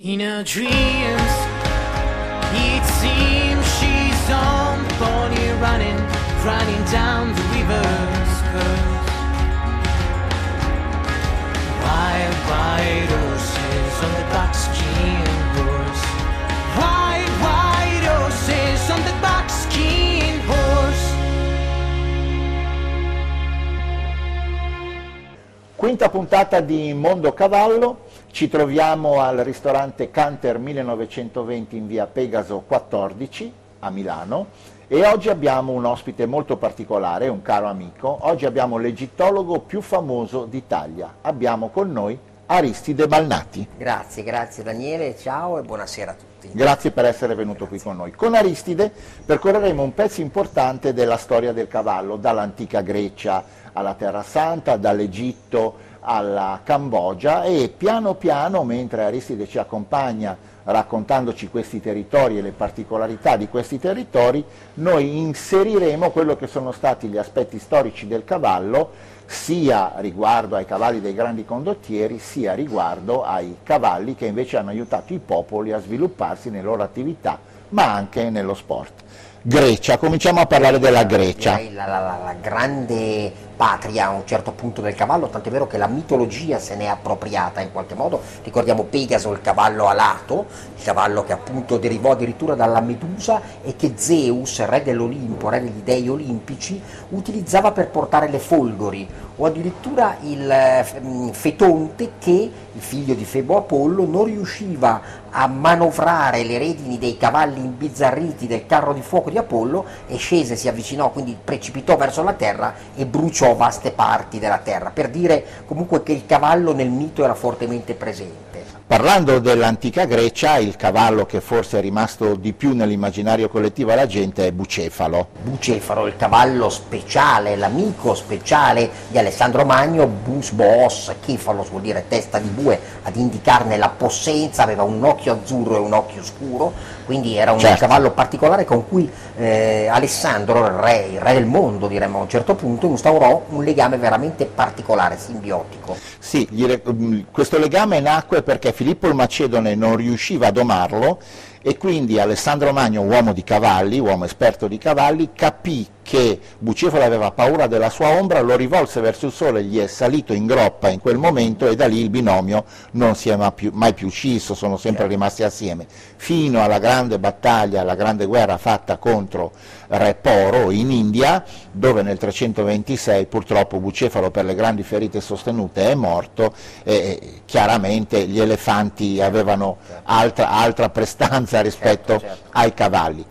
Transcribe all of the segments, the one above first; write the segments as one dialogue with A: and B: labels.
A: In her dreams, it seems she's on pony running, running down the river's curve. Wild, white horses on the buckskin horse. White, white horses on the buckskin horse.
B: Quinta puntata di Mondo Cavallo, ci troviamo al ristorante Canter 1920 in via Pegaso 14 a Milano e oggi abbiamo un ospite molto particolare, un caro amico. Oggi abbiamo l'egittologo più famoso d'Italia. Abbiamo con noi Aristide Balnati.
C: Grazie, grazie Daniele, ciao e buonasera a tutti.
B: Grazie per essere venuto qui con noi. Con Aristide percorreremo un pezzo importante della storia del cavallo, dall'antica Grecia alla Terra Santa, dall'Egitto alla Cambogia e piano piano, mentre Aristide ci accompagna raccontandoci questi territori e le particolarità di questi territori, noi inseriremo quello che sono stati gli aspetti storici del cavallo, sia riguardo ai cavalli dei grandi condottieri, sia riguardo ai cavalli che invece hanno aiutato i popoli a svilupparsi nelle loro attività, ma anche nello sport. Grecia, cominciamo a parlare della Grecia.
C: La, la- la- la grande patria a un certo punto del cavallo, tant'è vero che la mitologia se n'è appropriata in qualche modo. Ricordiamo Pegaso, il cavallo alato, il cavallo che appunto derivò addirittura dalla Medusa e che Zeus, re dell'Olimpo, re degli dei olimpici, utilizzava per portare le folgori, o addirittura il eh, mh, Fetonte che, il figlio di Febo Apollo, non riusciva a manovrare le redini dei cavalli imbizzarriti del carro di fuoco di Apollo e scese, si avvicinò, quindi precipitò verso la terra e bruciò vaste parti della terra, per dire comunque che il cavallo nel mito era fortemente presente.
B: Parlando dell'antica Grecia, il cavallo che forse è rimasto di più nell'immaginario collettivo alla gente è Bucefalo.
C: Bucefalo, il cavallo speciale, l'amico speciale di Alessandro Magno, Bus Boos, Kefalos vuol dire testa di bue, ad indicarne la possenza, aveva un occhio azzurro e un occhio scuro, quindi era un
B: Certo.
C: cavallo particolare con cui eh, Alessandro, il re, il re del mondo diremmo a un certo punto, instaurò un legame veramente particolare, simbiotico.
B: Sì, mm, questo legame nacque perché Filippo il Macedone non riusciva a domarlo e quindi Alessandro Magno, uomo di cavalli, uomo esperto di cavalli, capì che Bucefalo aveva paura della sua ombra, lo rivolse verso il sole, gli è salito in groppa in quel momento e da lì il binomio non si è ma più- mai più scisso, sono sempre rimasti assieme, fino alla grande battaglia, alla grande guerra fatta contro Re Poro in India, dove nel 326 purtroppo Bucefalo per le grandi ferite sostenute è morto e chiaramente gli elefanti avevano altra, altra prestanza rispetto
C: Certo, certo.
B: ai cavalli.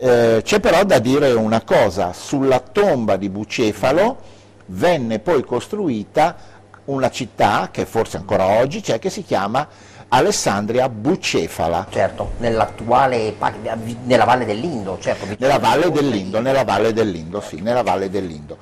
B: Eh, c'è però da dire una cosa, sulla tomba di Bucefalo venne poi costruita una città che forse ancora oggi c'è, che si chiama Alessandria Bucefala.
C: Certo, nell'attuale, nella valle dell'Indo, certo.
B: Nella valle
C: al-
B: dell'Indo, nella valle dell'Indo, sì, nella valle dell'Indo.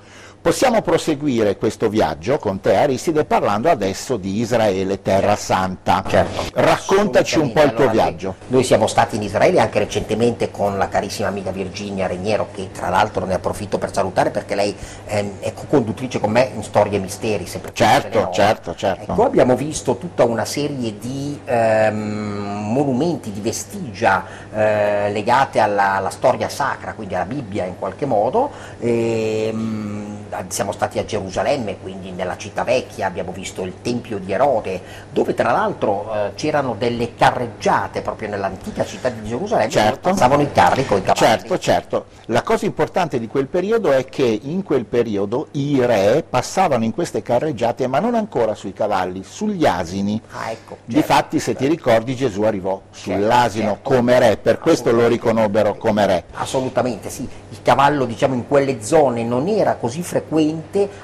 B: Possiamo proseguire questo viaggio con te Aristide parlando adesso di Israele, Terra Santa.
C: Certo.
B: Raccontaci un po' il tuo.
C: Allora,
B: viaggio.
C: Noi siamo stati in Israele anche recentemente con la carissima amica Virginia Reniero, che tra l'altro ne approfitto per salutare perché lei ehm, è co-conduttrice con me in Storie e Misteri. sempre
B: Certo, certo, certo.
C: Ecco, abbiamo visto tutta una serie di ehm, monumenti, di vestigia eh, legate alla, alla storia sacra, quindi alla Bibbia in qualche modo. Ehm, siamo stati a Gerusalemme, quindi nella città vecchia, abbiamo visto il Tempio di Erode, dove tra l'altro eh, c'erano delle carreggiate proprio nell'antica città di Gerusalemme,
B: Certo.
C: passavano i carri con i cavalli.
B: Certo, certo. La cosa importante di quel periodo è che in quel periodo i re passavano in queste carreggiate, ma non ancora sui cavalli, sugli asini.
C: Ah, ecco, certo,
B: Difatti, se ti
C: certo.
B: ricordi, Gesù arrivò
C: Certo,
B: sull'asino
C: certo.
B: come re, per questo lo riconobbero come re.
C: Assolutamente sì, il cavallo diciamo in quelle zone non era così frequente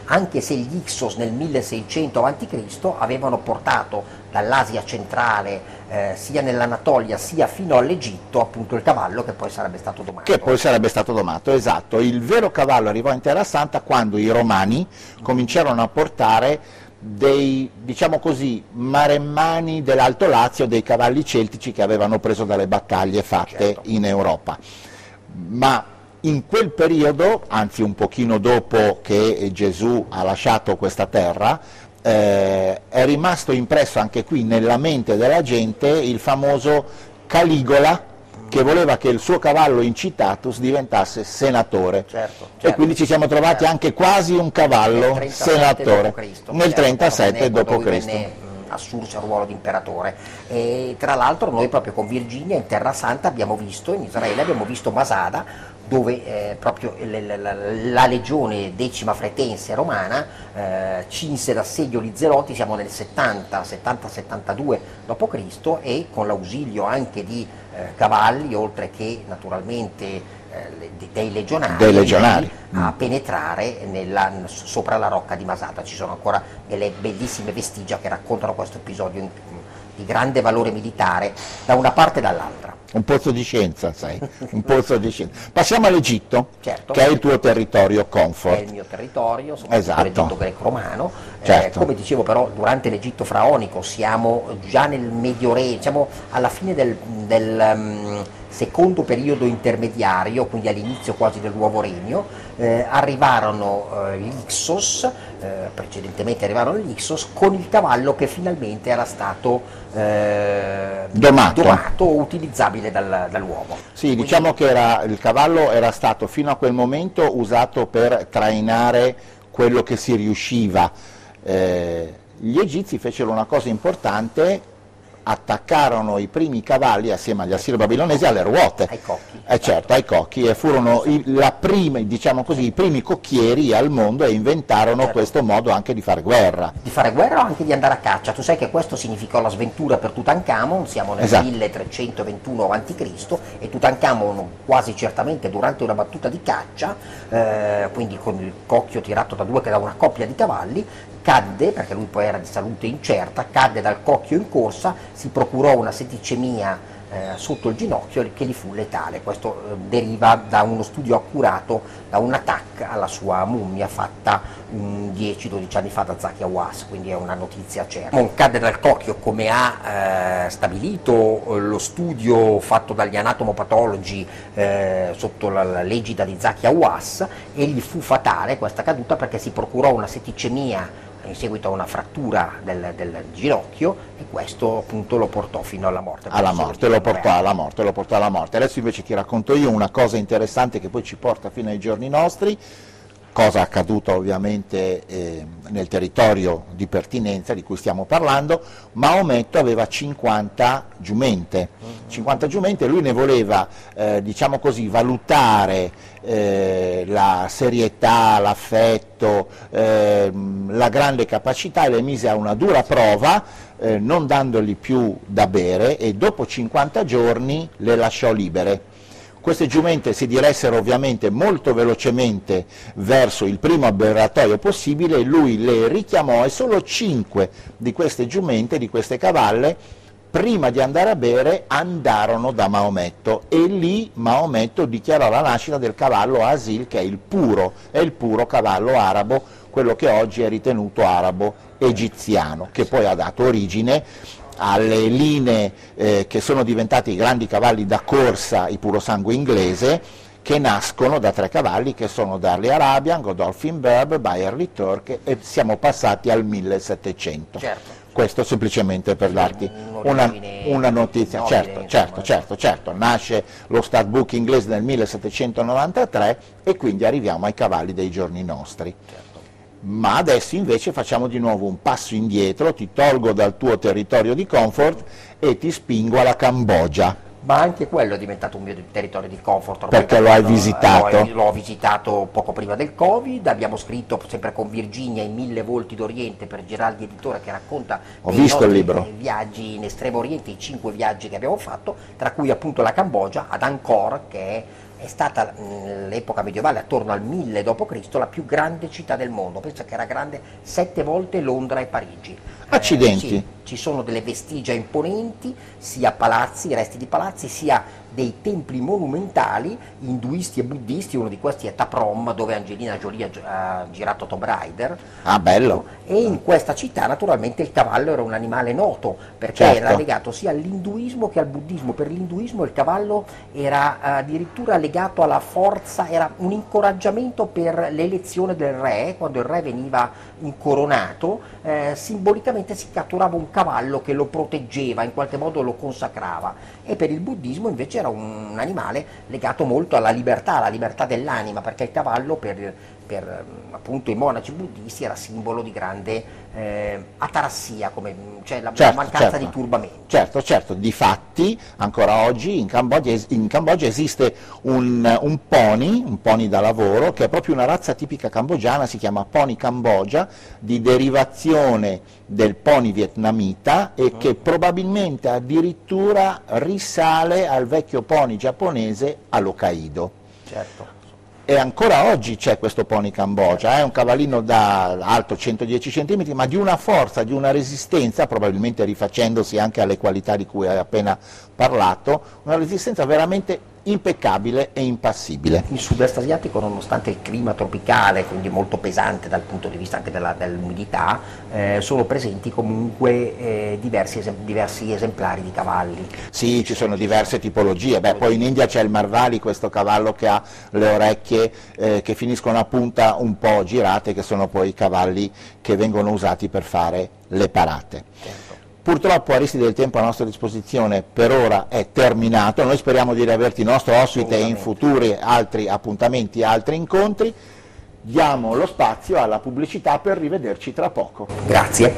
C: anche se gli Ixos nel 1600 a.C. avevano portato dall'Asia centrale eh, sia nell'Anatolia sia fino all'Egitto appunto il cavallo che poi sarebbe stato domato.
B: Che poi sarebbe stato domato, esatto. Il vero cavallo arrivò in Terra Santa quando i romani cominciarono a portare dei, diciamo così, maremmani dell'Alto Lazio, dei cavalli celtici che avevano preso dalle battaglie fatte
C: Certo.
B: in Europa. Ma in quel periodo, anzi un pochino dopo che Gesù ha lasciato questa terra, eh, è rimasto impresso anche qui nella mente della gente il famoso Caligola che voleva che il suo cavallo incitatus diventasse senatore.
C: Certo,
B: E
C: certo.
B: quindi ci siamo trovati
C: Certo.
B: anche quasi un cavallo
C: Nel 37
B: senatore. Nel
C: certo,
B: 37
C: quando
B: d.C.
C: assurse al ruolo di imperatore e tra l'altro noi proprio con Virginia in Terra Santa abbiamo visto in Israele abbiamo visto Masada dove eh, proprio le- la, la legione decima fretense romana eh, cinse d'assedio gli zeloti siamo nel 70 70 72 d.C. e con l'ausilio anche di eh, cavalli oltre che naturalmente dei legionari,
B: Dei legionari.
C: a penetrare nella- sopra la rocca di Masada. Ci sono ancora delle bellissime vestigia che raccontano questo episodio di grande valore militare da una parte e dall'altra.
B: Un pozzo di scienza, sai, un pozzo di scienza. Passiamo all'Egitto,
C: Certo.
B: che è il tuo territorio
C: È
B: comfort.
C: il mio territorio, soprattutto
B: Esatto.
C: l'Egitto greco-romano. Eh,
B: Certo.
C: come dicevo però, durante l'Egitto faraonico siamo già nel Medio Oriente, siamo alla fine del, del, mm, secondo periodo intermediario, quindi all'inizio quasi del nuovo regno, eh, arrivarono eh, gli Ixos, eh, precedentemente arrivarono gli Ixos, con il cavallo che finalmente era stato eh,
B: Domato.
C: o utilizzabile dal- dall'uomo.
B: Sì,
C: Quindi-
B: diciamo che era- il cavallo era stato fino a quel momento usato per trainare quello che si riusciva. Eh, gli egizi fecero una cosa importante, attaccarono i primi cavalli assieme agli assiri babilonesi alle ruote.
C: Ai cocchi.
B: Eh certo, ai cocchi, e furono i, la prima, diciamo così, i primi cocchieri al mondo e inventarono
C: Certo.
B: questo modo anche di fare guerra.
C: di fare guerra o anche di andare a caccia. Tu sai che questo significò la sventura per Tutankhamon, siamo nel
B: Esatto.
C: 1321 a.C. e Tutankhamon quasi certamente durante una battuta di caccia, eh, quindi con il cocchio tirato da, due, da una coppia di cavalli, cadde, perché lui poi era di salute incerta, cadde dal cocchio in corsa, si procurò una setticemia eh, sotto il ginocchio che gli fu letale. Questo eh, deriva da uno studio accurato, da un attacco alla sua mummia fatta mm, 10-12 anni fa da Zaki Awas, quindi è una notizia certa. Non cadde dal cocchio come ha eh, stabilito eh, lo studio fatto dagli anatomopatologi eh, sotto la, la legida di Zaki Awas e gli fu fatale questa caduta perché si procurò una setticemia in seguito a una frattura del, del ginocchio e questo appunto lo portò fino alla morte.
B: alla morte, lo portò alla morte, lo portò alla morte. Adesso invece ti racconto io una cosa interessante che poi ci porta fino ai giorni nostri, cosa accaduta ovviamente eh, nel territorio di pertinenza di cui stiamo parlando, Maometto aveva 50 giumente, 50 giumente, lui ne voleva, eh, diciamo così, valutare eh, la serietà, l'affetto, ehm, la grande capacità e le mise a una dura prova, eh, non dandogli più da bere e dopo 50 giorni le lasciò libere. Queste giumente si diressero ovviamente molto velocemente verso il primo abberratoio possibile, lui le richiamò e solo 5 di queste giumente, di queste cavalle, prima di andare a bere andarono da Maometto. E lì Maometto dichiarò la nascita del cavallo Asil che è il puro, è il puro cavallo arabo, quello che oggi è ritenuto arabo egiziano, che poi ha dato origine alle linee eh, che sono diventati i grandi cavalli da corsa, i purosangue inglese, che nascono da tre cavalli che sono Darley Arabian, Godolphin Berb, Bayerly Turk e siamo passati al 1700.
C: Certo.
B: Questo semplicemente per darti una, una notizia,
C: nobile,
B: certo,
C: insomma.
B: certo, certo, certo, nasce lo Startbook inglese nel 1793 e quindi arriviamo ai cavalli dei giorni nostri. Ma adesso invece facciamo di nuovo un passo indietro, ti tolgo dal tuo territorio di comfort e ti spingo alla Cambogia.
C: Ma anche quello è diventato un mio territorio di comfort. ormai
B: Perché lo hai visitato?
C: L'ho, l'ho visitato poco prima del Covid, abbiamo scritto sempre con Virginia in Mille Volti d'Oriente per Geraldi Editore che racconta
B: Ho visto il libro.
C: viaggi in Estremo Oriente, i cinque viaggi che abbiamo fatto, tra cui appunto la Cambogia, ad Angkor, che è, è stata nell'epoca medievale, attorno al 1000 d.C., la più grande città del mondo. Pensa che era grande sette volte Londra e Parigi. Eh,
B: Accidenti.
C: sì, ci sono delle vestigia imponenti, sia palazzi, resti di palazzi, sia dei templi monumentali induisti e buddisti, uno di questi è Taprom, dove Angelina Jolie ha gi- ha girato Tomb Raider.
B: Ah, bello.
C: E in questa città naturalmente il cavallo era un animale noto, perché
B: Certo.
C: era legato sia all'induismo che al buddismo. Per l'induismo il cavallo era addirittura legato legato alla forza, era un incoraggiamento per l'elezione del re, quando il re veniva incoronato, eh, simbolicamente si catturava un cavallo che lo proteggeva, in qualche modo lo consacrava e per il buddismo invece era un animale legato molto alla libertà, alla libertà dell'anima, perché il cavallo per, per appunto i monaci buddisti era simbolo di grande eh, atarassia, come, cioè la,
B: Certo,
C: mancanza
B: certo.
C: di turbamento.
B: Certo, certo, di fatti ancora oggi in Cambogia, in Cambogia esiste un, un pony, un pony da lavoro, che è proprio una razza tipica cambogiana, si chiama pony Cambogia, di derivazione del pony vietnamita e che probabilmente addirittura risale al vecchio pony giapponese all'Hokkaido.
C: Certo.
B: E ancora oggi c'è questo pony Cambogia, è un cavallino da alto 110 cm, ma di una forza, di una resistenza, probabilmente rifacendosi anche alle qualità di cui hai appena parlato, una resistenza veramente impeccabile e impassibile.
C: Il sud-est asiatico, nonostante il clima tropicale, quindi molto pesante dal punto di vista anche dell'umidità, eh, sono presenti comunque eh, diversi, esem- diversi esemplari di cavalli.
B: Sì, ci sono diverse tipologie, Beh, poi in India c'è il Marvali, questo cavallo che ha le orecchie eh, che finiscono a punta un po' girate, che sono poi i cavalli che vengono usati per fare le parate. Purtroppo Aristide il tempo a nostra disposizione per ora è terminato, noi speriamo di riaverti nostro ospite in futuri altri appuntamenti, altri incontri, diamo lo spazio alla pubblicità per rivederci tra poco.
C: Grazie.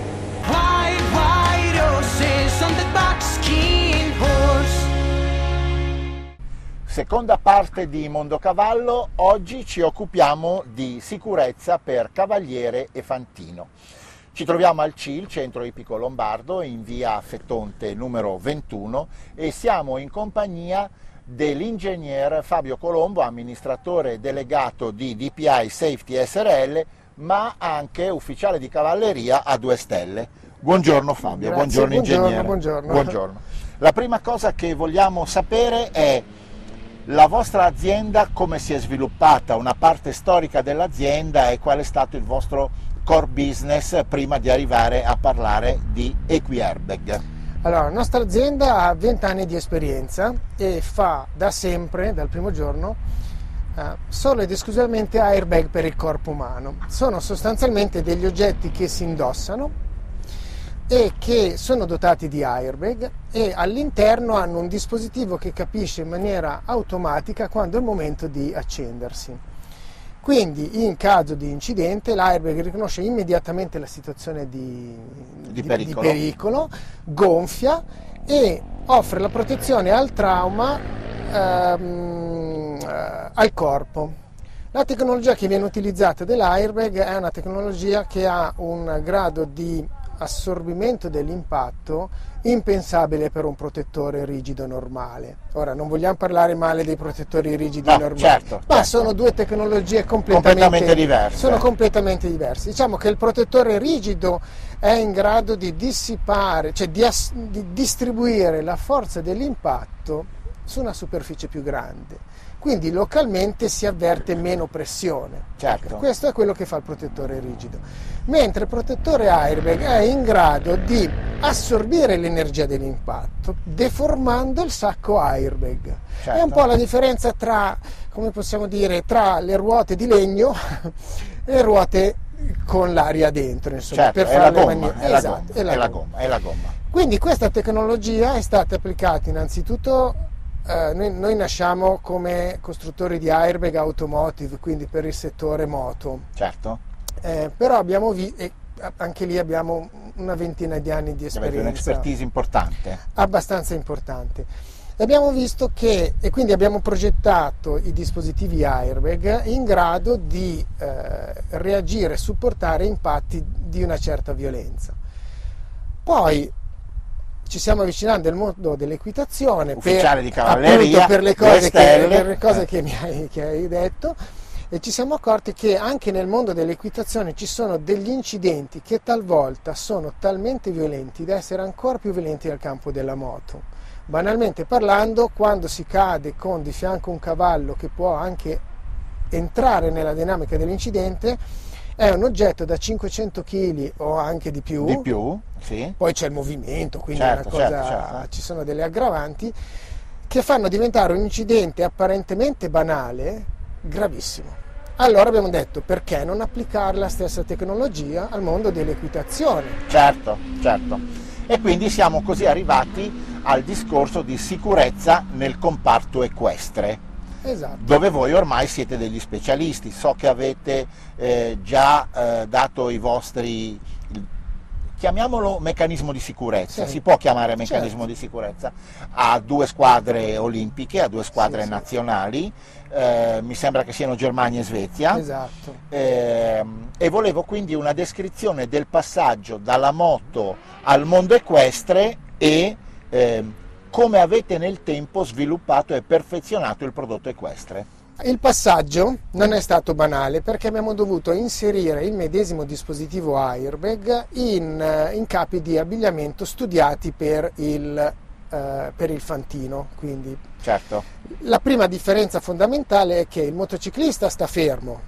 B: Seconda parte di Mondocavallo, oggi ci occupiamo di sicurezza per Cavaliere e Fantino. Ci troviamo al CIL, centro ipico lombardo, in via Fettonte numero 21 e siamo in compagnia dell'ingegner Fabio Colombo, amministratore delegato di DPI Safety SRL, ma anche ufficiale di cavalleria a due stelle. Buongiorno Fabio,
D: Grazie,
B: buongiorno
D: buongiorno,
B: ingegnere.
D: buongiorno.
B: Buongiorno. La prima cosa che vogliamo sapere è la vostra azienda come si è sviluppata, una parte storica dell'azienda e qual è stato il vostro core business prima di arrivare a parlare di Equiairbag.
D: Allora, la nostra azienda ha 20 anni di esperienza e fa da sempre, dal primo giorno, eh, solo ed esclusivamente airbag per il corpo umano. Sono sostanzialmente degli oggetti che si indossano e che sono dotati di airbag e all'interno hanno un dispositivo che capisce in maniera automatica quando è il momento di accendersi. Quindi in caso di incidente l'airbag riconosce immediatamente la situazione di,
B: Di pericolo.
D: pericolo, gonfia e offre la protezione al trauma ehm, eh, al corpo. La tecnologia che viene utilizzata dell'airbag è una tecnologia che ha un grado di assorbimento dell'impatto impensabile per un protettore rigido normale. Ora non vogliamo parlare male dei protettori rigidi
B: No,
D: normali,
B: certo,
D: ma
B: certo.
D: sono due tecnologie completamente,
B: Completamente diverse.
D: Sono completamente diverse. Diciamo che il protettore rigido è in grado di dissipare, cioè di, ass- di distribuire la forza dell'impatto su una superficie più grande. Quindi localmente si avverte meno pressione.
B: Certo.
D: Questo è quello che fa il protettore rigido. Mentre il protettore airbag è in grado di assorbire l'energia dell'impatto deformando il sacco airbag. È
B: Certo.
D: un po' la differenza tra, come possiamo dire, tra le ruote di legno e le ruote con l'aria dentro, insomma,
B: Certo,
D: per
B: è la è la
D: Esatto,
B: gomma, è la gomma, è la gomma.
D: quindi questa tecnologia è stata applicata innanzitutto, eh, noi, noi nasciamo come costruttori di airbag automotive, quindi per il settore moto,
B: Certo,
D: Eh, però abbiamo vi- anche lì abbiamo una ventina di anni di
B: avete
D: esperienza
B: un'expertise importante.
D: abbastanza importante. E Abbiamo visto che, e quindi abbiamo progettato i dispositivi airbag in grado di eh, reagire e supportare impatti di una certa violenza. Poi ci stiamo avvicinando al mondo dell'equitazione
B: Ufficiale di
D: appunto
B: cavalleria,
D: per le cose, che, per le cose
B: Eh.
D: che mi hai, che hai detto e ci siamo accorti che anche nel mondo dell'equitazione ci sono degli incidenti che talvolta sono talmente violenti da essere ancora più violenti nel campo della moto. Banalmente parlando, quando si cade con di fianco un cavallo che può anche entrare nella dinamica dell'incidente, è un oggetto da 500 kg o anche di più,
B: Di più, sì.
D: poi c'è il movimento, quindi
B: Certo,
D: una cosa,
B: certo, certo.
D: ci sono delle aggravanti, che fanno diventare un incidente apparentemente banale gravissimo. Allora abbiamo detto perché non applicare la stessa tecnologia al mondo dell'equitazione?
B: Certo, certo. E quindi siamo così arrivati al discorso di sicurezza nel comparto equestre.
D: Esatto.
B: dove voi ormai siete degli specialisti. So che avete eh, già eh, dato i vostri, chiamiamolo meccanismo di sicurezza,
D: Sì.
B: si può chiamare meccanismo
D: Certo.
B: di sicurezza, a due squadre olimpiche, a due squadre
D: Sì, sì.
B: nazionali, eh, mi sembra che siano Germania e Svezia.
D: Esatto.
B: Ehm, e volevo quindi una descrizione del passaggio dalla moto al mondo equestre e ehm, come avete nel tempo sviluppato e perfezionato il prodotto equestre.
D: Il passaggio non è stato banale perché abbiamo dovuto inserire il medesimo dispositivo airbag in, eh, in capi di abbigliamento studiati per il, eh, per il fantino. Quindi
B: Certo,
D: la prima differenza fondamentale è che il motociclista sta fermo,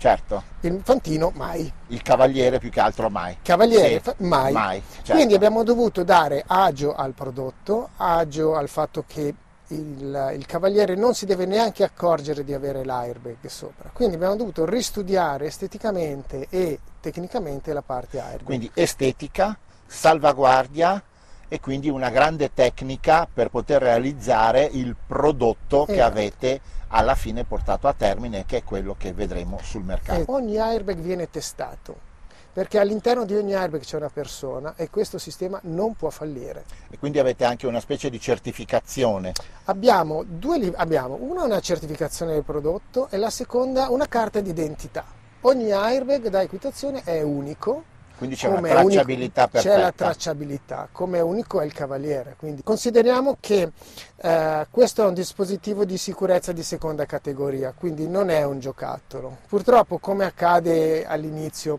B: certo,
D: il fantino mai.
B: il cavaliere più che altro mai.
D: Cavaliere
B: Sì,
D: mai.
B: mai, certo.
D: Quindi abbiamo dovuto dare agio al prodotto, agio al fatto che il, il cavaliere non si deve neanche accorgere di avere l'airbag sopra. Quindi abbiamo dovuto ristudiare esteticamente e tecnicamente la parte airbag.
B: Quindi estetica, salvaguardia e quindi una grande tecnica per poter realizzare il prodotto che
D: Esatto.
B: avete alla fine portato a termine, che è quello che vedremo sul mercato.
D: E ogni airbag viene testato perché all'interno di ogni airbag c'è una persona e questo sistema non può fallire.
B: E quindi avete anche una specie di certificazione.
D: Abbiamo due abbiamo una una certificazione del prodotto e la seconda una carta d'identità. Ogni airbag da equitazione è unico.
B: Quindi c'è una
D: come
B: tracciabilità
D: unico-
B: perfetta.
D: C'è la tracciabilità, come unico è il cavaliere. Quindi consideriamo che eh, questo è un dispositivo di sicurezza di seconda categoria, quindi non è un giocattolo. Purtroppo, come accade all'inizio,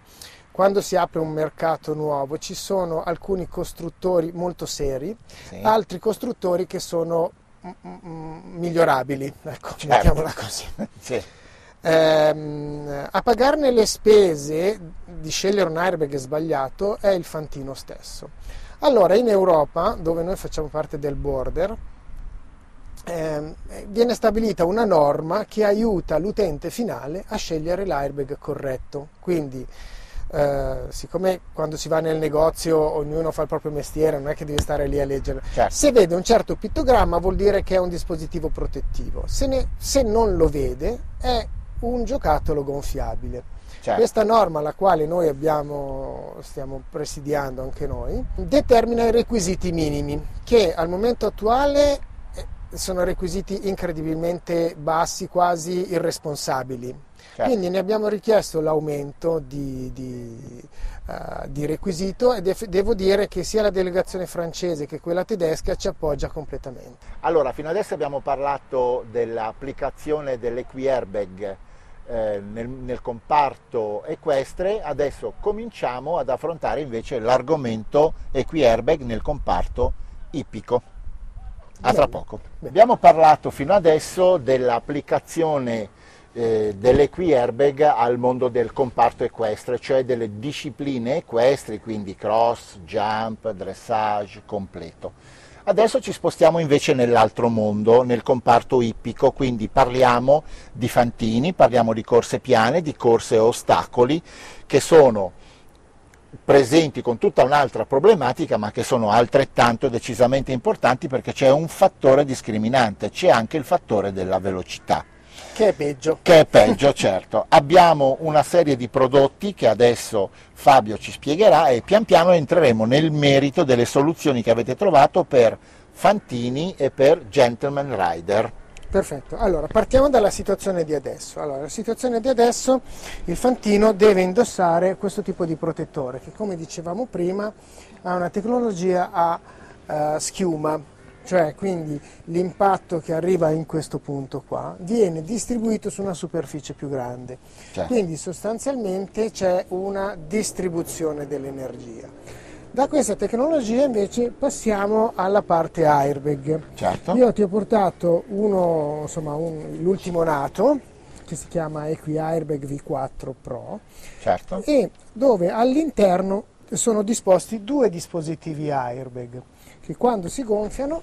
D: quando si apre un mercato nuovo, ci sono alcuni costruttori molto seri,
B: Sì.
D: altri costruttori che sono migliorabili, ecco,
B: Certo.
D: mettiamola così.
B: Sì.
D: Ehm, a pagarne le spese di scegliere un airbag sbagliato è il fantino stesso. Allora, in Europa, dove noi facciamo parte del border, ehm, viene stabilita una norma che aiuta l'utente finale a scegliere l'airbag corretto. Quindi, eh, siccome quando si va nel negozio ognuno fa il proprio mestiere, non è che deve stare lì a leggere.
B: Certo.
D: Se vede un certo pittogramma vuol dire che è un dispositivo protettivo, se, ne- se non lo vede è un giocattolo gonfiabile.
B: Certo.
D: Questa norma, alla quale noi abbiamo, stiamo presidiando anche noi, determina i requisiti minimi, che al momento attuale eh, sono requisiti incredibilmente bassi, quasi irresponsabili.
B: Certo.
D: Quindi ne abbiamo richiesto l'aumento di, di, eh, di requisito e def- devo dire che sia la delegazione francese che quella tedesca ci appoggia completamente.
B: Allora, fino adesso abbiamo parlato dell'applicazione dell'equi-airbag eh, nel, nel comparto equestre, adesso cominciamo ad affrontare invece l'argomento equi-airbag nel comparto ippico. A tra poco. Abbiamo parlato fino adesso dell'applicazione eh, dell'equi-airbag al mondo del comparto equestre, cioè delle discipline equestri, quindi cross, jump, dressage completo. Adesso ci spostiamo invece nell'altro mondo, nel comparto ippico, quindi parliamo di fantini, parliamo di corse piane, di corse a ostacoli, che sono presenti con tutta un'altra problematica, ma che sono altrettanto decisamente importanti perché c'è un fattore discriminante, c'è anche il fattore della velocità
D: Che è peggio.
B: che è peggio, certo. Abbiamo una serie di prodotti che adesso Fabio ci spiegherà e pian piano entreremo nel merito delle soluzioni che avete trovato per Fantini e per Gentleman Rider.
D: Perfetto, allora partiamo dalla situazione di adesso. Allora, la situazione di adesso, il fantino deve indossare questo tipo di protettore che come dicevamo prima ha una tecnologia a eh, schiuma, cioè quindi l'impatto che arriva in questo punto qua viene distribuito su una superficie più grande.
B: Certo.
D: Quindi sostanzialmente c'è una distribuzione dell'energia. Da questa tecnologia invece passiamo alla parte airbag.
B: Certo.
D: Io ti ho portato uno, insomma, un- l'ultimo nato che si chiama Equi Airbag V4 Pro
B: Certo.
D: e dove all'interno sono disposti due dispositivi airbag che quando si gonfiano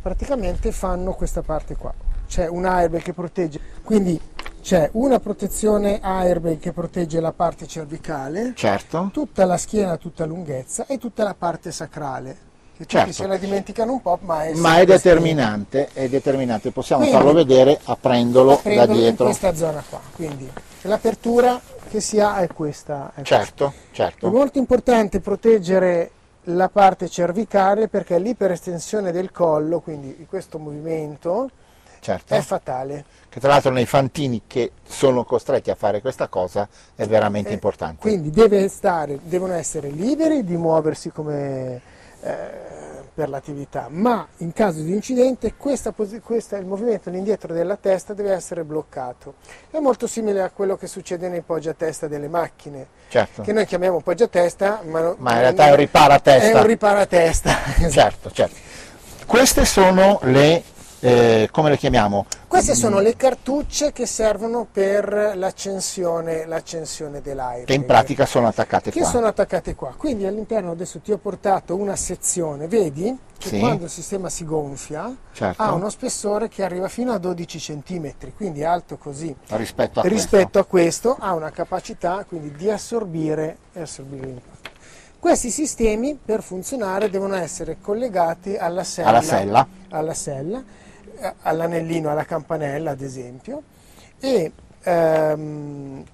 D: praticamente fanno questa parte qua. C'è un airbag che protegge, quindi c'è una protezione airbag che protegge la parte cervicale,
B: Certo.
D: tutta la schiena tutta lunghezza e tutta la parte sacrale. Che
B: Certo.
D: se la dimenticano un po', ma è,
B: Ma è determinante, è determinante. Possiamo
D: Quindi-
B: farlo vedere aprendolo da
D: Prendolo in
B: dietro.
D: questa zona qua. Quindi l'apertura che si ha è questa. è
B: Certo,
D: È
B: certo.
D: molto importante proteggere la parte cervicale perché l'iperestensione del collo, quindi di questo movimento,
B: certo.
D: è fatale.
B: Che tra l'altro nei fantini che sono costretti a fare questa cosa è veramente
D: Eh,
B: importante.
D: Quindi deve stare, devono essere liberi di muoversi come eh, per l'attività, ma in caso di incidente questa, questa- il movimento all'indietro della testa deve essere bloccato. È molto simile a quello che succede nei poggiatesta delle macchine,
B: Certo.
D: che noi chiamiamo poggiatesta, ma,
B: Ma in realtà è un riparatesta.
D: È un riparatesta.
B: Certo, certo. Queste sono le, eh, come le chiamiamo?
D: Queste sono le cartucce che servono per l'accensione, l'accensione dell'aereo.
B: Che in pratica sono attaccate
D: che
B: qua.
D: sono attaccate qua. Quindi all'interno adesso ti ho portato una sezione, vedi che
B: Sì.
D: quando il sistema si gonfia
B: Certo.
D: ha uno spessore che arriva fino a 12 cm, quindi alto così.
B: Rispetto a
D: Rispetto a questo ha una capacità quindi di assorbire assorbire l'impatto. Questi sistemi per funzionare devono essere collegati alla sella,
B: Alla sella.
D: alla sella, all'anellino, alla campanella ad esempio e ehm,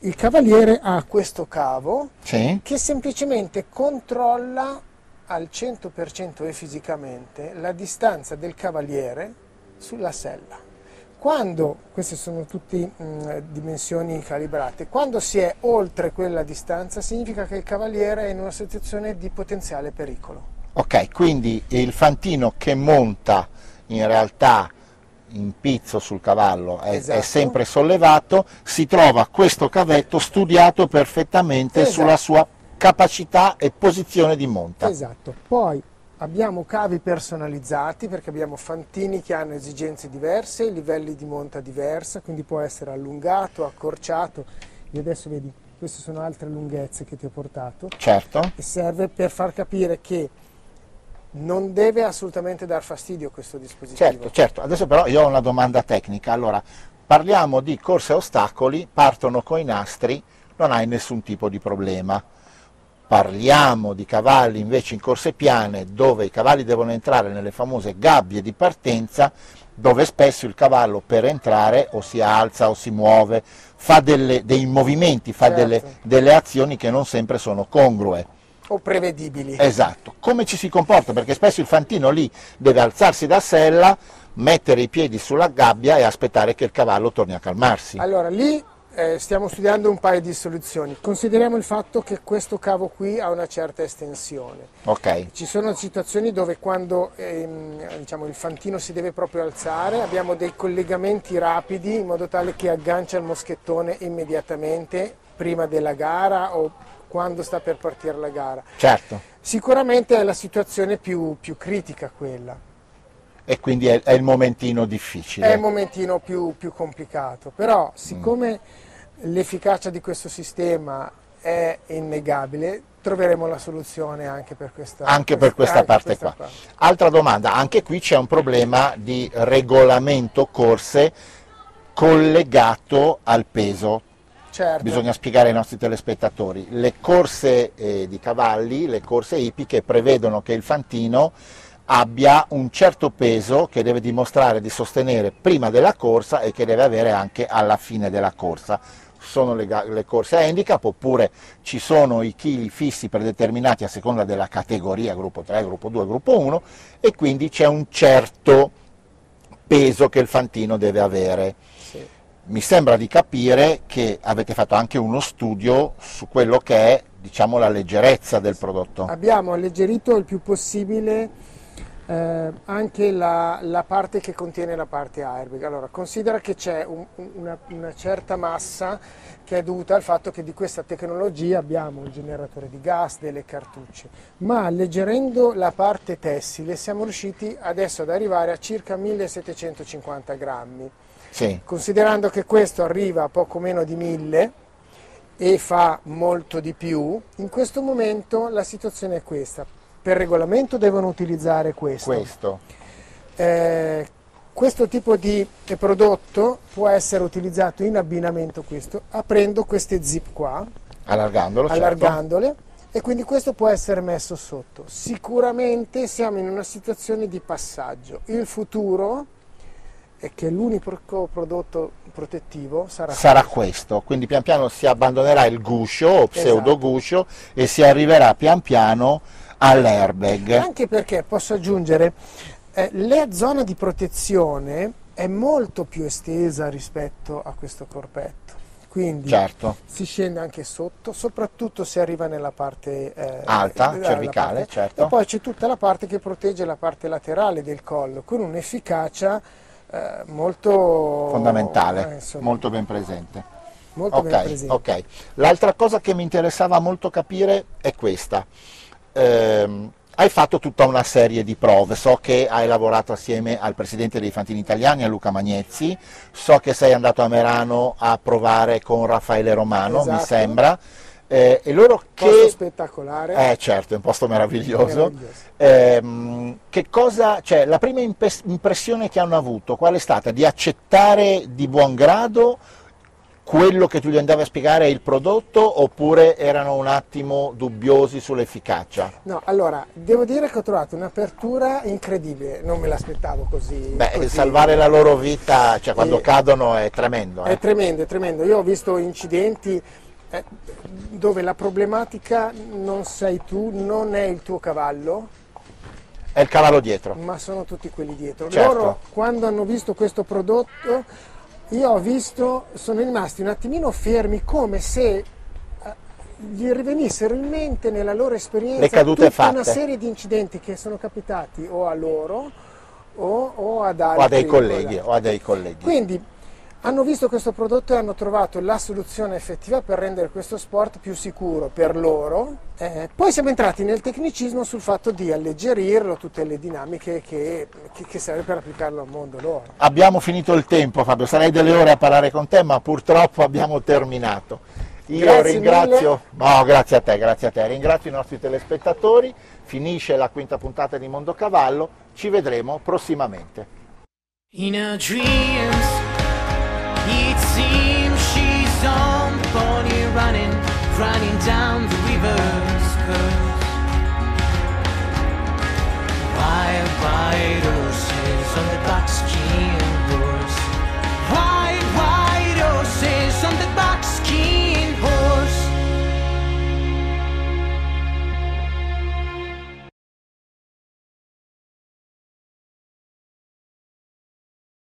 D: il cavaliere ha questo cavo.
B: Sì.
D: che semplicemente controlla al 100% e fisicamente la distanza del cavaliere sulla sella. Quando, queste sono tutte dimensioni calibrate, quando si è oltre quella distanza significa che il cavaliere è in una situazione di potenziale pericolo.
B: Ok, quindi il fantino che monta in realtà in pizzo sul cavallo è, è
D: Esatto.
B: sempre sollevato, si trova questo cavetto studiato perfettamente
D: Esatto.
B: sulla sua capacità e posizione di monta.
D: Esatto. Poi abbiamo cavi personalizzati perché abbiamo fantini che hanno esigenze diverse, livelli di monta diversa, quindi può essere allungato, accorciato. Io adesso vedi, queste sono altre lunghezze che ti ho portato
B: Certo,
D: e serve per far capire che non deve assolutamente dar fastidio questo dispositivo.
B: certo, certo. Adesso però io ho una domanda tecnica. Allora, parliamo di corse a ostacoli, partono con i nastri, non hai nessun tipo di problema. Parliamo di cavalli invece in corse piane dove i cavalli devono entrare nelle famose gabbie di partenza dove spesso il cavallo per entrare o si alza o si muove, fa delle- dei movimenti, fa
D: Certo.
B: delle, delle azioni che non sempre sono congrue.
D: O prevedibili.
B: Esatto, come ci si comporta? Perché spesso il fantino lì deve alzarsi da sella, mettere i piedi sulla gabbia e aspettare che il cavallo torni a calmarsi.
D: Allora, lì eh, stiamo studiando un paio di soluzioni. Consideriamo il fatto che questo cavo qui ha una certa estensione.
B: Ok,
D: Ci sono situazioni dove quando ehm, diciamo, il fantino si deve proprio alzare abbiamo dei collegamenti rapidi in modo tale che aggancia il moschettone immediatamente prima della gara o quando sta per partire la gara.
B: certo.
D: Sicuramente è la situazione più, più critica quella,
B: E quindi è, è il momentino difficile.
D: è il momentino più, più complicato, però siccome l'efficacia di questo sistema è innegabile troveremo la soluzione anche per questa,
B: anche per questa
D: anche
B: parte
D: questa
B: qua. Altra domanda, anche qui c'è un problema di regolamento corse collegato al peso.
D: Certo.
B: Bisogna spiegare ai nostri telespettatori. Le corse eh, di cavalli, le corse ippiche prevedono che il fantino abbia un certo peso che deve dimostrare di sostenere prima della corsa e che deve avere anche alla fine della corsa. Sono le, le corse a handicap oppure ci sono i chili fissi predeterminati a seconda della categoria, gruppo 3, gruppo 2, gruppo 1 e quindi c'è un certo peso che il fantino deve avere. Mi sembra di capire che avete fatto anche uno studio su quello che è diciamo, la leggerezza del prodotto.
D: Abbiamo alleggerito il più possibile eh, anche la, la parte che contiene la parte airbag. Allora, considera che c'è un- una, una certa massa che è dovuta al fatto che di questa tecnologia abbiamo un generatore di gas, delle cartucce, ma alleggerendo la parte tessile siamo riusciti adesso ad arrivare a circa 1750 grammi.
B: Sì,
D: Considerando che questo arriva a poco meno di 1000 e fa molto di più, in questo momento la situazione è questa. Per regolamento devono utilizzare questo.
B: questo.
D: Eh, questo tipo di prodotto può essere utilizzato in abbinamento questo, aprendo queste zip qua,
B: Allargandolo, certo.
D: allargandole e quindi questo può essere messo sotto. Sicuramente siamo in una situazione di passaggio. Il futuro è che l'unico prodotto protettivo sarà,
B: sarà
D: questo.
B: questo, quindi pian piano si abbandonerà il guscio o pseudo
D: Esatto.
B: guscio e si arriverà pian piano all'airbag.
D: Anche perché posso aggiungere, eh, la zona di protezione è molto più estesa rispetto a questo corpetto. Quindi
B: Certo,
D: si scende anche sotto, soprattutto se arriva nella parte eh,
B: Alta,
D: nella
B: cervicale,
D: parte-
B: certo.
D: E poi c'è tutta la parte che protegge la parte laterale del collo, con un'efficacia eh, molto
B: fondamentale,
D: eh, insomma,
B: molto ben presente.
D: molto ben
B: Ok,
D: presente.
B: ok. L'altra cosa che mi interessava molto capire è questa. Ehm, hai fatto tutta una serie di prove, so che hai lavorato assieme al presidente dei Fantini Italiani, a Luca Magnezzi, so che sei andato a Merano a provare con Raffaele Romano, mi
D: Esatto.
B: sembra, Eh, e loro
D: Posto
B: che...
D: spettacolare.
B: Eh certo, è un posto meraviglioso.
D: Meraviglioso.
B: Ehm, che cosa, cioè, la prima impressione che hanno avuto, qual è stata? Di accettare di buon grado quello che tu gli andavi a spiegare è il prodotto oppure erano un attimo dubbiosi sull'efficacia?
D: No, allora, devo dire che ho trovato un'apertura incredibile, non me l'aspettavo così.
B: Beh,
D: così.
B: salvare la loro vita, cioè quando
D: Eh,
B: cadono è tremendo.
D: È
B: eh.
D: tremendo, è tremendo. Io ho visto incidenti eh, dove la problematica non sei tu, non è il tuo cavallo,
B: È il cavallo dietro.
D: ma sono tutti quelli dietro.
B: Certo.
D: Loro quando hanno visto questo prodotto, io ho visto, sono rimasti un attimino fermi come se eh, gli rivenissero in mente nella loro esperienza tutta una
B: fatte.
D: serie di incidenti che sono capitati o a loro o, o ad altri.
B: O a dei colleghi, o a dei colleghi.
D: Quindi hanno visto questo prodotto e hanno trovato la soluzione effettiva per rendere questo sport più sicuro per loro. Eh, poi siamo entrati nel tecnicismo sul fatto di alleggerirlo, tutte le dinamiche che, che, che serve per applicarlo al mondo loro.
B: Abbiamo finito il tempo Fabio, sarei delle ore a parlare con te ma purtroppo abbiamo terminato. Io
D: Grazie
B: ringrazio, no, grazie a te, grazie a te, ringrazio i nostri telespettatori, finisce la quinta puntata di Mondocavallo, ci vedremo prossimamente.
A: seems she's on the pony, running, running down the river's curve. Wide, wide oceans on the back